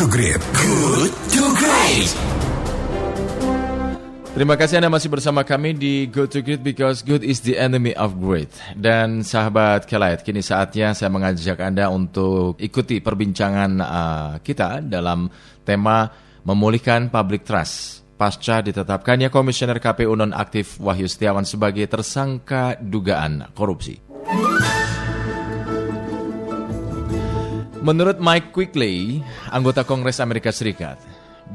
to Great. Good to Great. Terima kasih Anda masih bersama kami di Good to Great because good is the enemy of great. Dan sahabat Kelait, kini saatnya saya mengajak Anda untuk ikuti perbincangan uh, kita dalam tema memulihkan public trust. Pasca ditetapkannya Komisioner KPU nonaktif Wahyu Setiawan sebagai tersangka dugaan korupsi. Menurut Mike Quigley, anggota Kongres Amerika Serikat,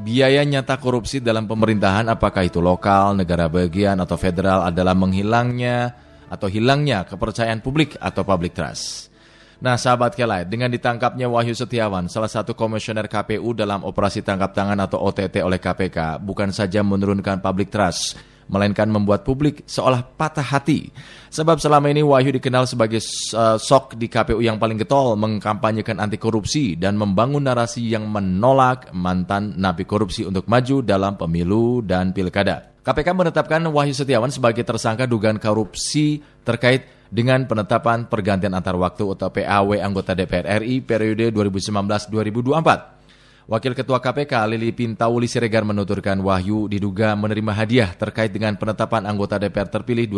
biaya nyata korupsi dalam pemerintahan apakah itu lokal, negara bagian, atau federal adalah menghilangnya atau hilangnya kepercayaan publik atau public trust. Nah, sahabat Kelait, dengan ditangkapnya Wahyu Setiawan, salah satu komisioner KPU dalam operasi tangkap tangan atau OTT oleh KPK, bukan saja menurunkan public trust, melainkan membuat publik seolah patah hati. Sebab selama ini Wahyu dikenal sebagai uh, sok di KPU yang paling getol mengkampanyekan anti korupsi dan membangun narasi yang menolak mantan napi korupsi untuk maju dalam pemilu dan pilkada. KPK menetapkan Wahyu Setiawan sebagai tersangka dugaan korupsi terkait dengan penetapan pergantian antar waktu atau PAW anggota DPR RI periode 2019-2024. Wakil Ketua KPK Lili Pintauli Siregar menuturkan Wahyu diduga menerima hadiah terkait dengan penetapan anggota DPR terpilih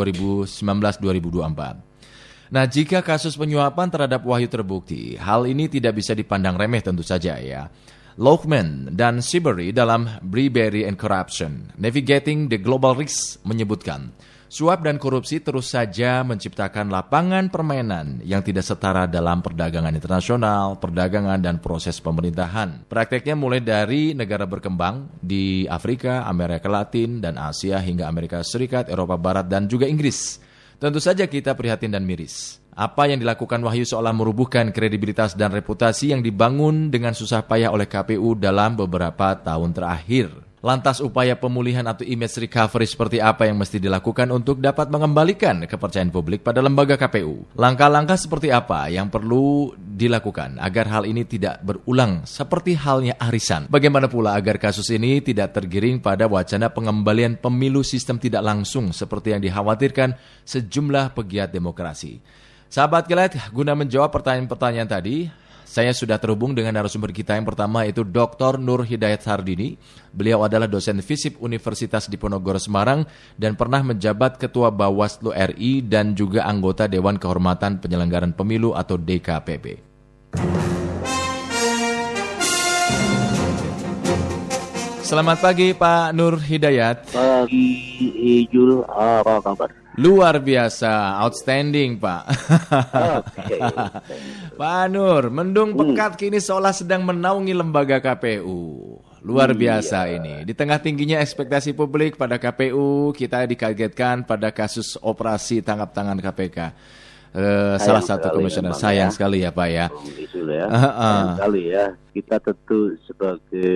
2019-2024. Nah, jika kasus penyuapan terhadap Wahyu terbukti, hal ini tidak bisa dipandang remeh tentu saja ya. Lochman dan Sibery dalam Bribery and Corruption, Navigating the Global Risks menyebutkan, Suap dan korupsi terus saja menciptakan lapangan permainan yang tidak setara dalam perdagangan internasional, perdagangan, dan proses pemerintahan. Prakteknya mulai dari negara berkembang di Afrika, Amerika Latin, dan Asia hingga Amerika Serikat, Eropa Barat, dan juga Inggris. Tentu saja kita prihatin dan miris. Apa yang dilakukan Wahyu seolah merubuhkan kredibilitas dan reputasi yang dibangun dengan susah payah oleh KPU dalam beberapa tahun terakhir. Lantas upaya pemulihan atau image recovery seperti apa yang mesti dilakukan untuk dapat mengembalikan kepercayaan publik pada lembaga KPU? Langkah-langkah seperti apa yang perlu dilakukan agar hal ini tidak berulang seperti halnya arisan? Bagaimana pula agar kasus ini tidak tergiring pada wacana pengembalian pemilu sistem tidak langsung seperti yang dikhawatirkan sejumlah pegiat demokrasi? Sahabat Kilat, guna menjawab pertanyaan-pertanyaan tadi, saya sudah terhubung dengan narasumber kita yang pertama yaitu Dr. Nur Hidayat Sardini. Beliau adalah dosen FISIP Universitas Diponegoro Semarang dan pernah menjabat Ketua Bawaslu RI dan juga anggota Dewan Kehormatan Penyelenggaraan Pemilu atau DKPP. Selamat pagi Pak Nur Hidayat. Pagi Ijul, apa kabar? Luar biasa, outstanding Pak. Oke. Pak Nur, mendung Hmm. pekat kini seolah sedang menaungi lembaga KPU. Luar Iya. biasa ini. Di tengah tingginya ekspektasi publik pada KPU, kita dikagetkan pada kasus operasi tangkap tangan KPK. Eh, salah satu komisioner sayang ya. sekali ya Pak ya. Ya. Ah. Sayang sekali ya. Kita tentu sebagai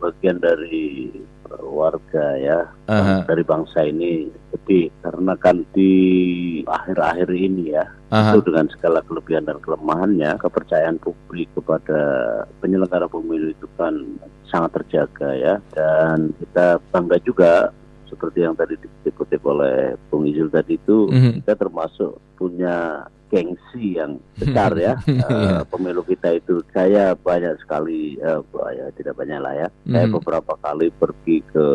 bagian dari warga ya Aha. dari bangsa ini sedih karena kan di akhir-akhir ini ya Aha. itu dengan segala kelebihan dan kelemahannya kepercayaan publik kepada penyelenggara pemilu itu kan sangat terjaga ya dan kita bangga juga seperti yang tadi dikutip oleh Bung Izul tadi itu Mhm. kita termasuk punya gengsi yang besar ya. Eh, pemilu kita itu saya banyak sekali eh, ya tidak banyak lah ya saya Mhm. beberapa kali pergi ke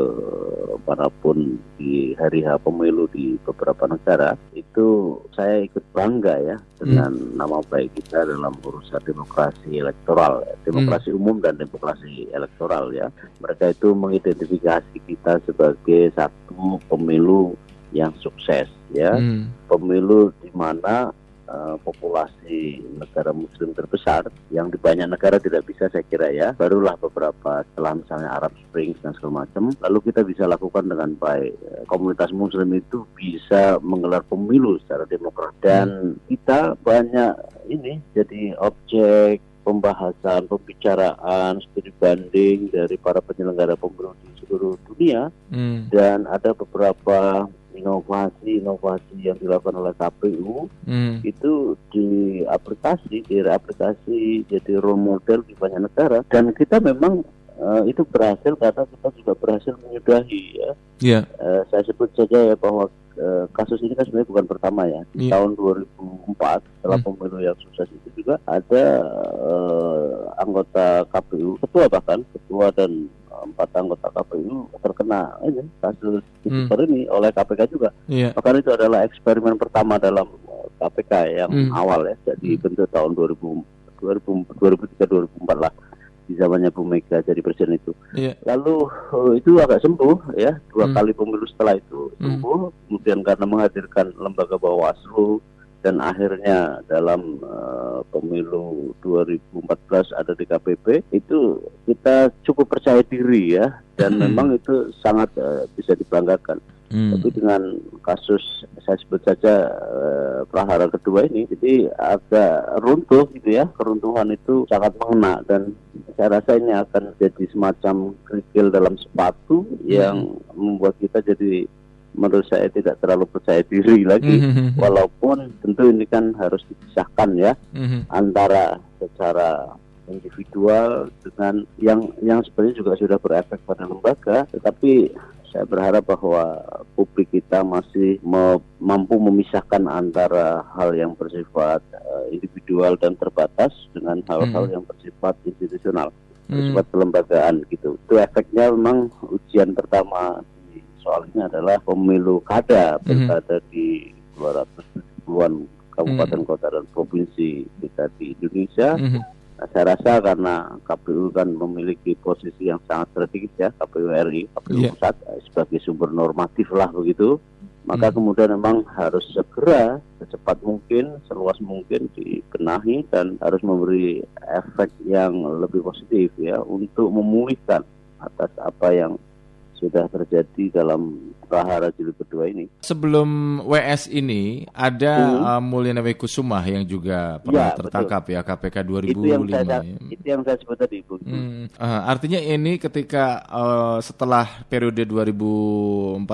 mana pun di hari H pemilu di beberapa negara itu saya ikut bangga ya dengan nama baik kita dalam urusan demokrasi elektoral ya. demokrasi umum dan demokrasi elektoral ya mereka itu mengidentifikasi kita sebagai satu pemilu yang sukses ya Hmm. pemilu di mana eh, populasi negara muslim terbesar yang di banyak negara tidak bisa saya kira ya. Barulah beberapa setelah misalnya Arab Spring dan segala macam lalu kita bisa lakukan dengan baik. Eh, komunitas muslim itu bisa menggelar pemilu secara demokrat. Dan kita banyak ini jadi objek pembahasan, pembicaraan, studi banding dari para penyelenggara pemilu di seluruh dunia. Hmm. dan ada beberapa inovasi-inovasi yang dilakukan oleh KPU Hmm. itu di aplikasi, di aplikasi jadi role model di banyak negara dan kita memang eh, itu berhasil karena kita juga berhasil menyudahi ya. Iya. Eh, saya sebut saja ya bahwa eh, kasus ini kan sebenarnya bukan pertama ya. Di Iya. tahun 2004 setelah Hmm. pemilu yang sukses itu juga ada eh, anggota KPU, ketua bahkan ketua dan empat anggota KPU terkena ini kasus Hmm. hmm. ini oleh KPK juga. Iya. Bahkan itu adalah eksperimen pertama dalam eh, KPK yang Hmm. awal ya, jadi bentuk tahun 2000 2000 2003 2004 lah di zamannya Bu Mega jadi presiden itu. Iya. Lalu eh, itu agak sembuh ya dua Hmm. kali pemilu setelah itu Hmm. sembuh. Kemudian karena menghadirkan lembaga Bawaslu dan akhirnya dalam eh, pemilu 2014 ada di KPP itu kita cukup percaya diri ya dan Hmm. memang itu sangat eh, bisa dibanggakan. Hmm. Tapi dengan kasus saya sebut saja eh, prahara kedua ini, jadi agak runtuh gitu ya, keruntuhan itu sangat mengena dan saya rasa ini akan jadi semacam kerikil dalam sepatu yang membuat kita jadi menurut saya tidak terlalu percaya diri lagi. Mhm. Walaupun tentu ini kan harus dipisahkan ya Mhm. antara secara individual dengan yang yang sebenarnya juga sudah berefek pada lembaga, tetapi saya berharap bahwa publik kita masih me- mampu memisahkan antara hal yang bersifat eh, individual dan terbatas dengan hal-hal Hmm. yang bersifat institusional, Hmm. bersifat kelembagaan gitu. Itu efeknya memang ujian pertama soal ini adalah pemilu kada, Hmm. pilkada di 270-an kabupaten kota dan provinsi kita di Indonesia. Mhm. Nah, saya rasa karena KPU kan memiliki posisi yang sangat strategis ya, KPU RI, KPU Iya. pusat eh, sebagai sumber normatif lah begitu. Maka Hmm. kemudian memang harus segera secepat mungkin, seluas mungkin dibenahi dan harus memberi efek yang lebih positif ya untuk memulihkan atas apa yang sudah terjadi dalam prahara jilid kedua ini. Sebelum WS ini ada Hmm. uh, Kusumah yang juga pernah Ya, betul. tertangkap ya KPK 2005. itu yang saya ya. itu yang saya sebut tadi, Bu. Hmm, uh, artinya ini ketika uh, setelah periode 2004-2005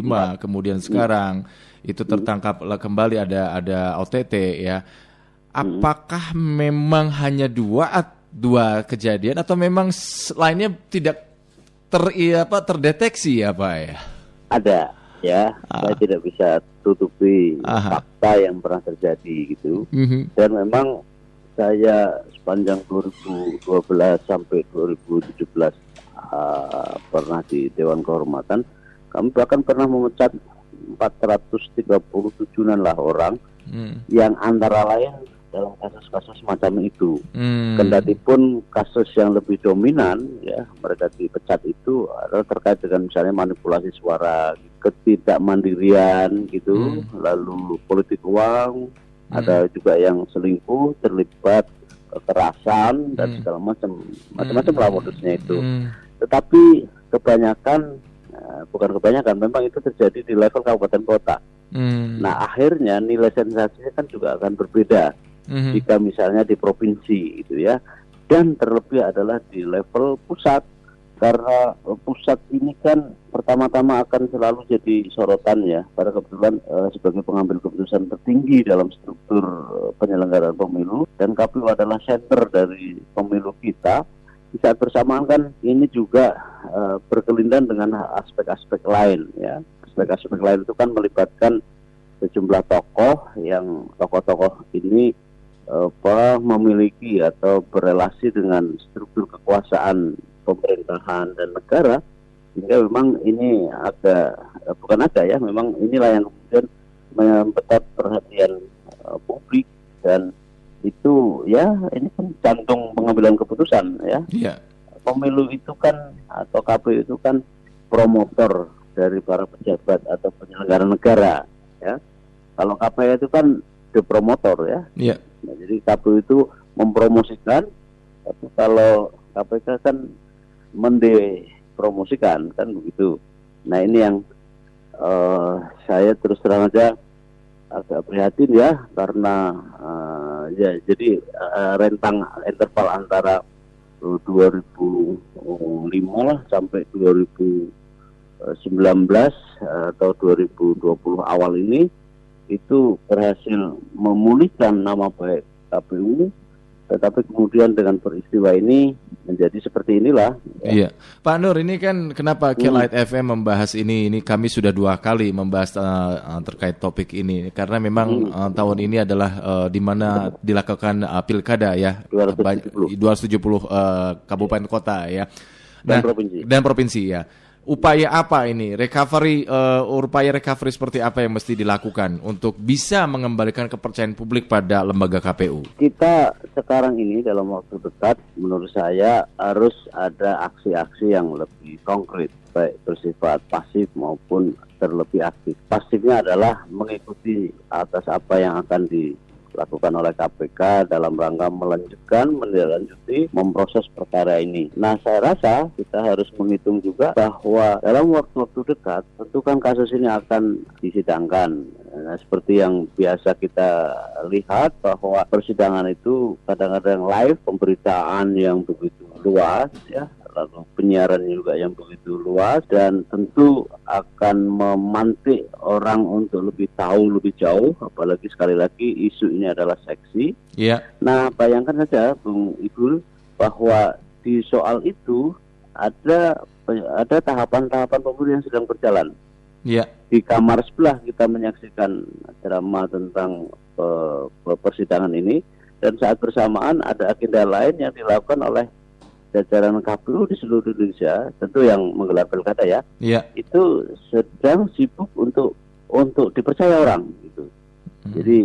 Iya. kemudian sekarang itu Hmm. tertangkap lah kembali ada ada OTT ya. Hmm. Apakah memang hanya dua dua kejadian atau memang lainnya tidak ter iya, apa terdeteksi ya Pak ya? Ada ya, Ah. saya tidak bisa tutupi Aha. fakta yang pernah terjadi gitu. Mhm. Dan memang saya sepanjang 2012 sampai 2017 ah, pernah di Dewan Kehormatan, kami bahkan pernah memecat 437-an lah orang Hmm. yang antara lain dalam kasus-kasus semacam itu. Hmm. Kendati pun kasus yang lebih dominan ya mereka dipecat itu adalah terkait dengan misalnya manipulasi suara, ketidakmandirian gitu, lalu politik uang, Hmm. ada juga yang selingkuh, terlibat kekerasan dan Hmm. segala macam macam-macam lah modusnya itu. Hmm. Tetapi kebanyakan eh, bukan kebanyakan memang itu terjadi di level kabupaten kota. Hmm. Nah akhirnya nilai sensasinya kan juga akan berbeda Mhm. jika misalnya di provinsi gitu ya. Dan terlebih adalah di level pusat. Karena eh, pusat ini kan pertama-tama akan selalu jadi sorotan ya. Pada kebetulan eh, sebagai pengambil keputusan tertinggi dalam struktur eh, penyelenggaraan pemilu dan KPU adalah center dari pemilu kita di saat bersamaan kan ini juga eh, berkelindan dengan aspek-aspek lain ya. Aspek-aspek lain itu kan melibatkan sejumlah tokoh yang tokoh-tokoh ini apa memiliki atau berelasi dengan struktur kekuasaan pemerintahan dan negara sehingga memang ini agak eh, bukan agak ya memang inilah yang kemudian membetat perhatian eh, publik dan itu ya ini kan jantung pengambilan keputusan ya Iya. pemilu itu kan atau KPU itu kan promotor dari para pejabat atau penyelenggara negara ya kalau KPU itu kan the promotor ya Iya. Nah, jadi KPU itu mempromosikan, tapi kalau KPK kan mendepromosikan kan begitu. Nah ini yang eh, saya terus terang aja agak prihatin ya karena eh, ya jadi eh, rentang interval antara eh, 2005 lah sampai 2019 eh, atau 2020 awal ini itu berhasil memulihkan nama baik KPU tetapi kemudian dengan peristiwa ini menjadi seperti inilah. Ya. Iya, Pak Nur, ini kan kenapa Kelight hmm. FM membahas ini? Ini kami sudah dua kali membahas uh, terkait topik ini karena memang hmm. uh, tahun ini adalah uh, di mana dilakukan uh, pilkada ya, 270, 270 uh, kabupaten kota ya, dan nah, provinsi. Dan provinsi ya upaya apa ini recovery uh, upaya recovery seperti apa yang mesti dilakukan untuk bisa mengembalikan kepercayaan publik pada lembaga KPU? Kita sekarang ini dalam waktu dekat menurut saya harus ada aksi-aksi yang lebih konkret baik bersifat pasif maupun terlebih aktif. Pasifnya adalah mengikuti atas apa yang akan di dilakukan oleh KPK dalam rangka melanjutkan, menindaklanjuti, memproses perkara ini. Nah, saya rasa kita harus menghitung juga bahwa dalam waktu-waktu dekat, tentu kan kasus ini akan disidangkan. Nah, seperti yang biasa kita lihat bahwa persidangan itu kadang-kadang live, pemberitaan yang begitu luas, ya, lalu penyiaran juga yang begitu luas dan tentu akan memantik orang untuk lebih tahu lebih jauh apalagi sekali lagi isu ini adalah seksi. Iya. Nah, bayangkan saja Bung Ibul bahwa di soal itu ada ada tahapan-tahapan pemilu yang sedang berjalan. Iya. Di kamar sebelah kita menyaksikan drama tentang uh, persidangan ini dan saat bersamaan ada agenda lain yang dilakukan oleh jajaran KPU di seluruh Indonesia, tentu yang menggelar pilkada ya, yeah. itu sedang sibuk untuk untuk dipercaya orang gitu. Hmm. Jadi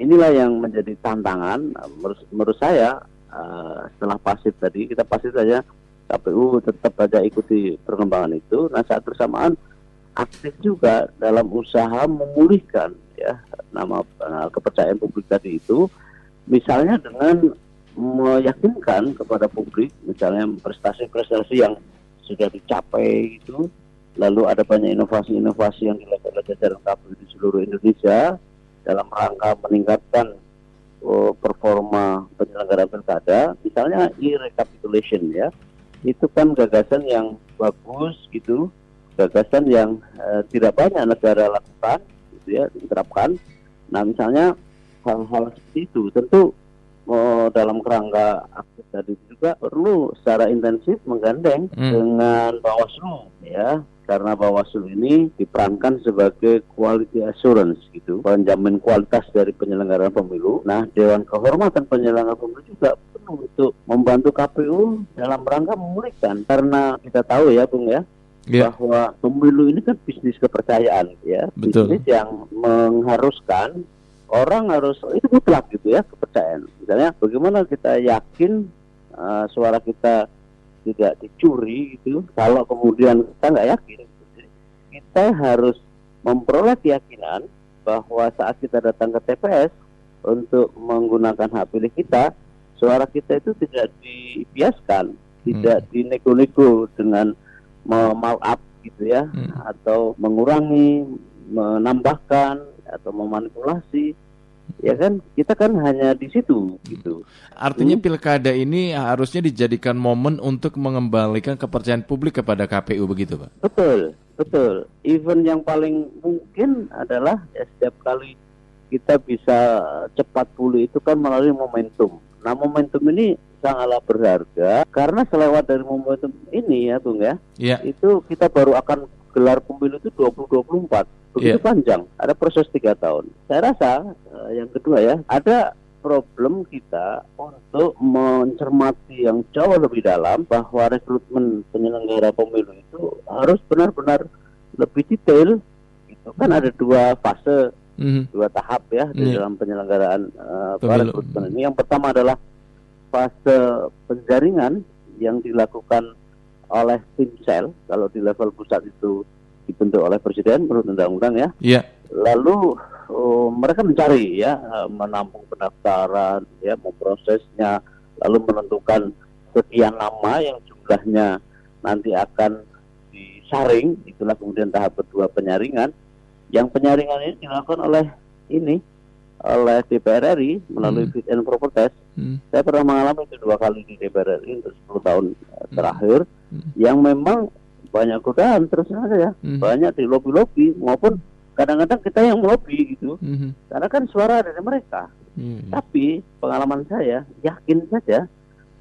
inilah yang menjadi tantangan menurut, menurut saya uh, setelah pasif tadi kita pasif saja KPU tetap saja ikuti perkembangan itu. Nah saat bersamaan aktif juga dalam usaha memulihkan ya nama uh, kepercayaan publik tadi itu, misalnya dengan meyakinkan kepada publik misalnya prestasi-prestasi yang sudah dicapai itu lalu ada banyak inovasi-inovasi yang dilakukan oleh jajaran KPU di seluruh Indonesia dalam rangka meningkatkan uh, performa penyelenggara pilkada misalnya e-recapitulation ya. Itu kan gagasan yang bagus gitu gagasan yang uh, tidak banyak negara lakukan gitu ya diterapkan. Nah misalnya hal-hal seperti itu tentu oh, dalam kerangka aktif tadi juga perlu secara intensif menggandeng hmm. dengan Bawaslu ya karena Bawaslu ini diperankan sebagai quality assurance gitu, penjamin kualitas dari penyelenggaraan pemilu. Nah, Dewan Kehormatan Penyelenggara Pemilu juga perlu untuk membantu KPU dalam rangka memulihkan karena kita tahu ya, Bung ya, yeah. bahwa pemilu ini kan bisnis kepercayaan ya, Betul. bisnis yang mengharuskan orang harus itu mutlak gitu ya kepercayaan. Misalnya bagaimana kita yakin uh, suara kita tidak dicuri gitu. Kalau kemudian kita nggak yakin, gitu. kita harus memperoleh keyakinan bahwa saat kita datang ke TPS untuk menggunakan hak pilih kita, suara kita itu tidak dibiaskan, hmm. tidak dinego-nego dengan up gitu ya, hmm. atau mengurangi, menambahkan atau memanipulasi ya kan kita kan hanya di situ gitu. Artinya hmm. pilkada ini harusnya dijadikan momen untuk mengembalikan kepercayaan publik kepada KPU begitu, Pak? Betul, betul. Event yang paling mungkin adalah ya setiap kali kita bisa cepat pulih itu kan melalui momentum. Nah, momentum ini sangatlah berharga karena selewat dari momentum ini ya, Bung ya. Yeah. Itu kita baru akan gelar pemilu itu 2024 begitu yeah. panjang, ada proses tiga tahun. Saya rasa uh, yang kedua ya, ada problem kita untuk mencermati yang jauh lebih dalam bahwa rekrutmen penyelenggara pemilu itu harus benar-benar lebih detail. Itu kan ada dua fase, mm-hmm. dua tahap ya di yeah. dalam penyelenggaraan uh, rekrutmen ini. Yang pertama adalah fase penjaringan yang dilakukan oleh tim sel. Kalau di level pusat itu dibentuk oleh presiden menurut undang-undang ya. Iya. Lalu uh, mereka mencari ya menampung pendaftaran ya memprosesnya lalu menentukan sekian nama yang jumlahnya nanti akan disaring itulah kemudian tahap kedua penyaringan yang penyaringan ini dilakukan oleh ini oleh DPR RI melalui hmm. fit and proper test. Hmm. Saya pernah mengalami itu dua kali di DPR RI untuk 10 tahun eh, terakhir hmm. yang memang banyak godaan terus aja ya mm-hmm. banyak di lobby lobby maupun kadang-kadang kita yang melobi gitu mm-hmm. karena kan suara dari mereka Hmm. Tapi pengalaman saya yakin saja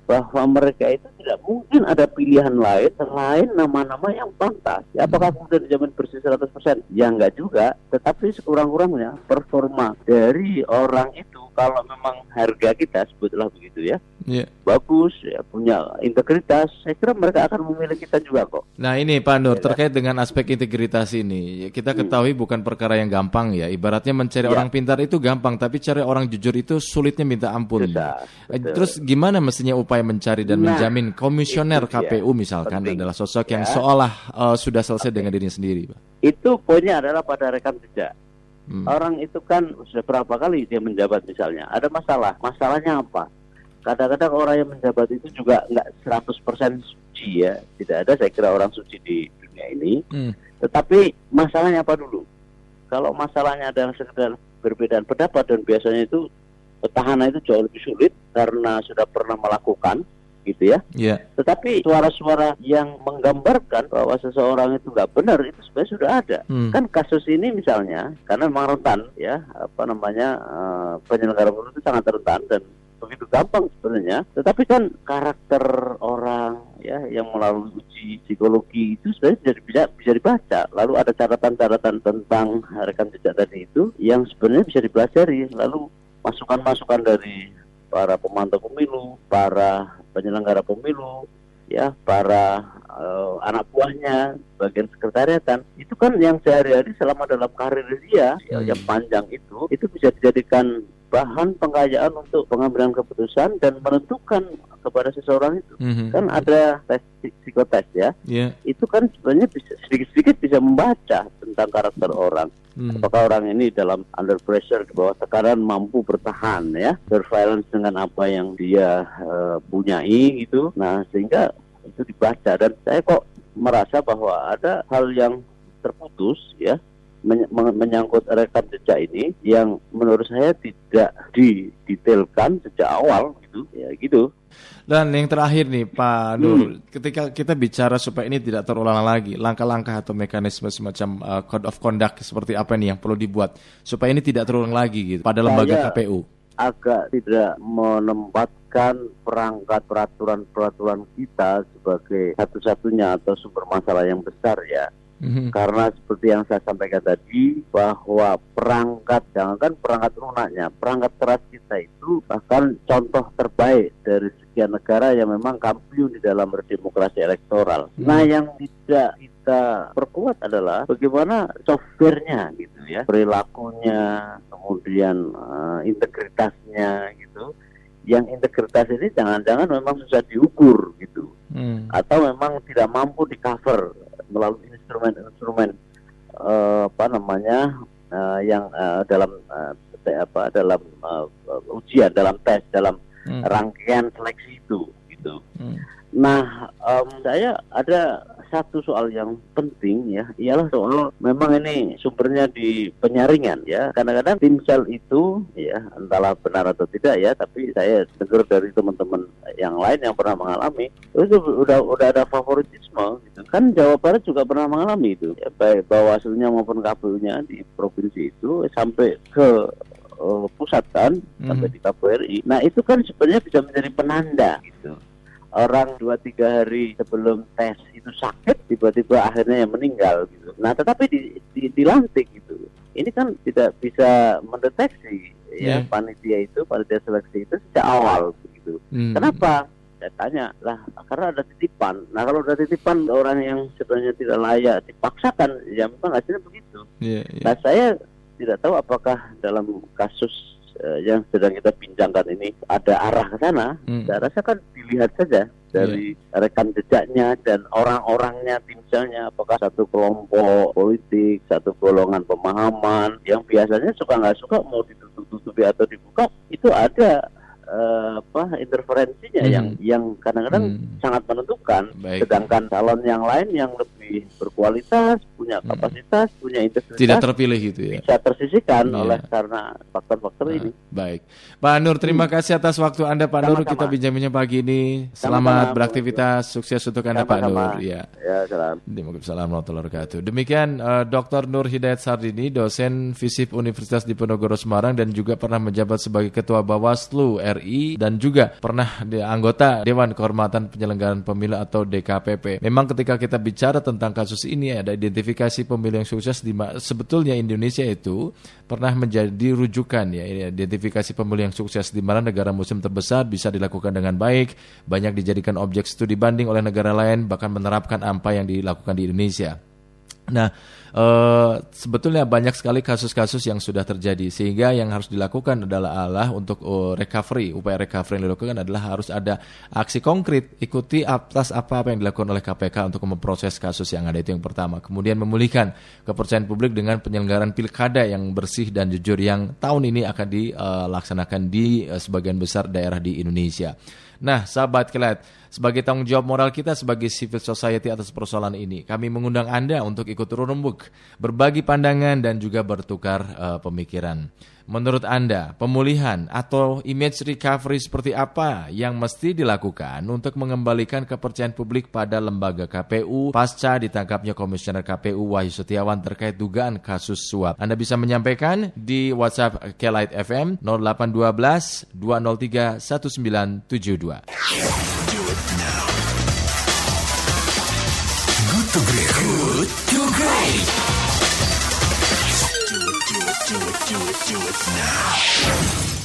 bahwa mereka itu tidak mungkin ada pilihan lain selain nama-nama yang pantas. Ya, apakah kemudian dijamin bersih 100%? Ya enggak juga, tetapi sekurang-kurangnya performa dari orang itu kalau memang harga kita sebutlah begitu ya, Yeah. bagus ya punya integritas, saya kira mereka akan memilih kita juga kok. Nah ini Pak Nur Ya, terkait dengan aspek integritas ini kita ketahui bukan perkara yang gampang ya. Ibaratnya mencari Hmm. Ya. orang pintar itu gampang, tapi cari orang jujur itu sulitnya minta ampun. Susah, Eh. Terus gimana mestinya upaya mencari dan Nah, menjamin komisioner. KPU misalkan Penting. adalah sosok yang Ya. seolah eh, sudah selesai dengan dirinya sendiri, Pak. Itu poinnya adalah pada rekam jejak. Hmm. Orang itu kan sudah berapa kali dia menjabat misalnya. Ada masalah. Masalahnya apa? Kadang-kadang orang yang menjabat itu juga nggak 100% suci ya. Tidak ada saya kira orang suci di dunia ini. Hmm. Tetapi masalahnya apa dulu? Kalau masalahnya adalah sekedar perbedaan pendapat dan biasanya itu petahana itu jauh lebih sulit karena sudah pernah melakukan gitu ya. Ya. Tetapi suara-suara yang menggambarkan bahwa seseorang itu nggak benar itu sebenarnya sudah ada. Hmm. Kan kasus ini misalnya karena memang rentan ya apa namanya eh, penyelenggara pemilu itu sangat rentan dan begitu gampang sebenarnya. Tetapi kan karakter orang ya yang melalui uji psikologi itu sebenarnya bisa bisa dibaca. Lalu ada catatan-catatan tentang rekam jejak tadi itu yang sebenarnya bisa dipelajari. Lalu masukan-masukan dari para pemantau pemilu, para penyelenggara pemilu, ya para eh, anak buahnya, bagian sekretariatan itu kan yang sehari-hari selama dalam karir dia ya, Hmm. yang panjang itu itu bisa dijadikan bahan pengayaan untuk pengambilan keputusan dan menentukan kepada seseorang itu Mhm. kan ada tes psik- psikotes ya Ya. itu kan sebenarnya bisa sedikit-sedikit bisa membaca tentang karakter orang Hmm. apakah orang ini dalam under pressure di bawah tekanan mampu bertahan ya? Surveillance dengan apa yang dia eh, punyai gitu. Nah sehingga itu dibaca. Dan saya kok merasa bahwa ada hal yang terputus ya menyangkut rekam jejak ini yang menurut saya tidak didetailkan sejak awal gitu ya gitu Dan yang terakhir nih Pak Nur, ketika kita bicara supaya ini tidak terulang lagi, langkah-langkah atau mekanisme semacam uh, code of conduct seperti apa nih yang perlu dibuat supaya ini tidak terulang lagi gitu pada lembaga Saya- KPU. agak tidak menempatkan perangkat peraturan-peraturan kita sebagai satu-satunya atau sumber masalah yang besar ya. Mhm. Karena seperti yang saya sampaikan tadi bahwa perangkat jangankan perangkat lunaknya, perangkat keras kita itu bahkan contoh terbaik dari sekian negara yang memang kampiun di dalam berdemokrasi elektoral. Hmm. Nah, yang tidak kita perkuat adalah bagaimana softwarenya gitu ya, perilakunya, kemudian eh, integritasnya gitu. Yang integritas ini jangan-jangan memang susah diukur gitu Hmm. atau memang tidak mampu di cover melalui instrumen-instrumen eh, apa namanya eh, yang eh, dalam te- apa dalam eh, ujian dalam tes dalam Hmm. rangkaian seleksi itu gitu. Hmm. Nah, em, saya ada satu soal yang penting ya, ialah soal memang ini sumbernya di penyaringan ya. Kadang-kadang tim sel itu ya entahlah benar atau tidak ya, tapi saya dengar dari teman-teman yang lain yang pernah mengalami itu udah udah ada favoritisme gitu. Kan Jawa Barat juga pernah mengalami itu, ya, baik Bawaslunya maupun KPU-nya di provinsi itu sampai ke eh, pusat kan, sampai Mhm. di KPRI. Nah itu kan sebenarnya bisa menjadi penanda gitu orang dua tiga hari sebelum tes itu sakit tiba-tiba akhirnya yang meninggal gitu. Nah tetapi di, di, dilantik gitu. Ini kan tidak bisa mendeteksi ya Iya. panitia itu panitia seleksi itu sejak awal begitu. Hmm. Kenapa? Saya tanya lah karena ada titipan. Nah kalau ada titipan orang yang sebenarnya tidak layak dipaksakan ya memang hasilnya begitu. Iya, iya. Nah saya tidak tahu apakah dalam kasus eh, yang sedang kita bincangkan ini ada arah ke sana. Hmm. Saya rasa kan dilihat saja dari rekam jejaknya dan orang-orangnya timselnya apakah satu kelompok politik, satu golongan pemahaman yang biasanya suka nggak suka mau ditutup-tutupi atau dibuka itu ada eh, apa interferensinya Hmm. yang yang kadang-kadang Hmm. sangat menentukan. Baik. Sedangkan calon yang lain yang lebih berkualitas, punya punya kapasitas, punya integritas Tidak terpilih gitu ya. bisa tersisihkan Iya. oleh karena faktor-faktor Nah, ini. Baik, Pak Nur, terima kasih atas waktu Anda, Pak Nur. Kita bincang-bincang pagi ini. Selamat Bu. beraktivitas, sukses untuk Anda, Pak Sama-sama. Nur. Ya. Ya, salam. Waalaikumsalam warahmatullahi wabarakatuh. Demikian eh, Dr. Nur Hidayat Sardini, dosen FISIP Universitas Diponegoro Semarang dan juga pernah menjabat sebagai Ketua Bawaslu RI dan juga pernah di anggota Dewan Kehormatan Penyelenggaraan Pemilu atau DKPP. Memang ketika kita bicara tentang kasus ini ada identifikasi pemilu yang sukses di sebetulnya Indonesia itu pernah menjadi rujukan ya ini identifikasi pemilu yang sukses di mana negara muslim terbesar bisa dilakukan dengan baik, banyak dijadikan objek studi banding oleh negara lain bahkan menerapkan apa yang dilakukan di Indonesia. Nah, eh, sebetulnya banyak sekali kasus-kasus yang sudah terjadi sehingga yang harus dilakukan adalah Allah untuk oh, recovery, upaya recovery yang dilakukan adalah harus ada aksi konkret, ikuti atas apa-apa yang dilakukan oleh KPK untuk memproses kasus yang ada itu yang pertama. Kemudian memulihkan kepercayaan publik dengan penyelenggaraan pilkada yang bersih dan jujur yang tahun ini akan dilaksanakan di eh, sebagian besar daerah di Indonesia. Nah, sahabat kelet, sebagai tanggung jawab moral kita sebagai civil society atas persoalan ini, kami mengundang Anda untuk ikut turun rembuk, berbagi pandangan dan juga bertukar eh, pemikiran. Menurut Anda, pemulihan atau image recovery seperti apa yang mesti dilakukan untuk mengembalikan kepercayaan publik pada lembaga KPU pasca ditangkapnya Komisioner KPU Wahyu Setiawan terkait dugaan kasus suap? Anda bisa menyampaikan di WhatsApp Kelight FM 0812 203 1972. Do it, do it, do it, do it, do it now.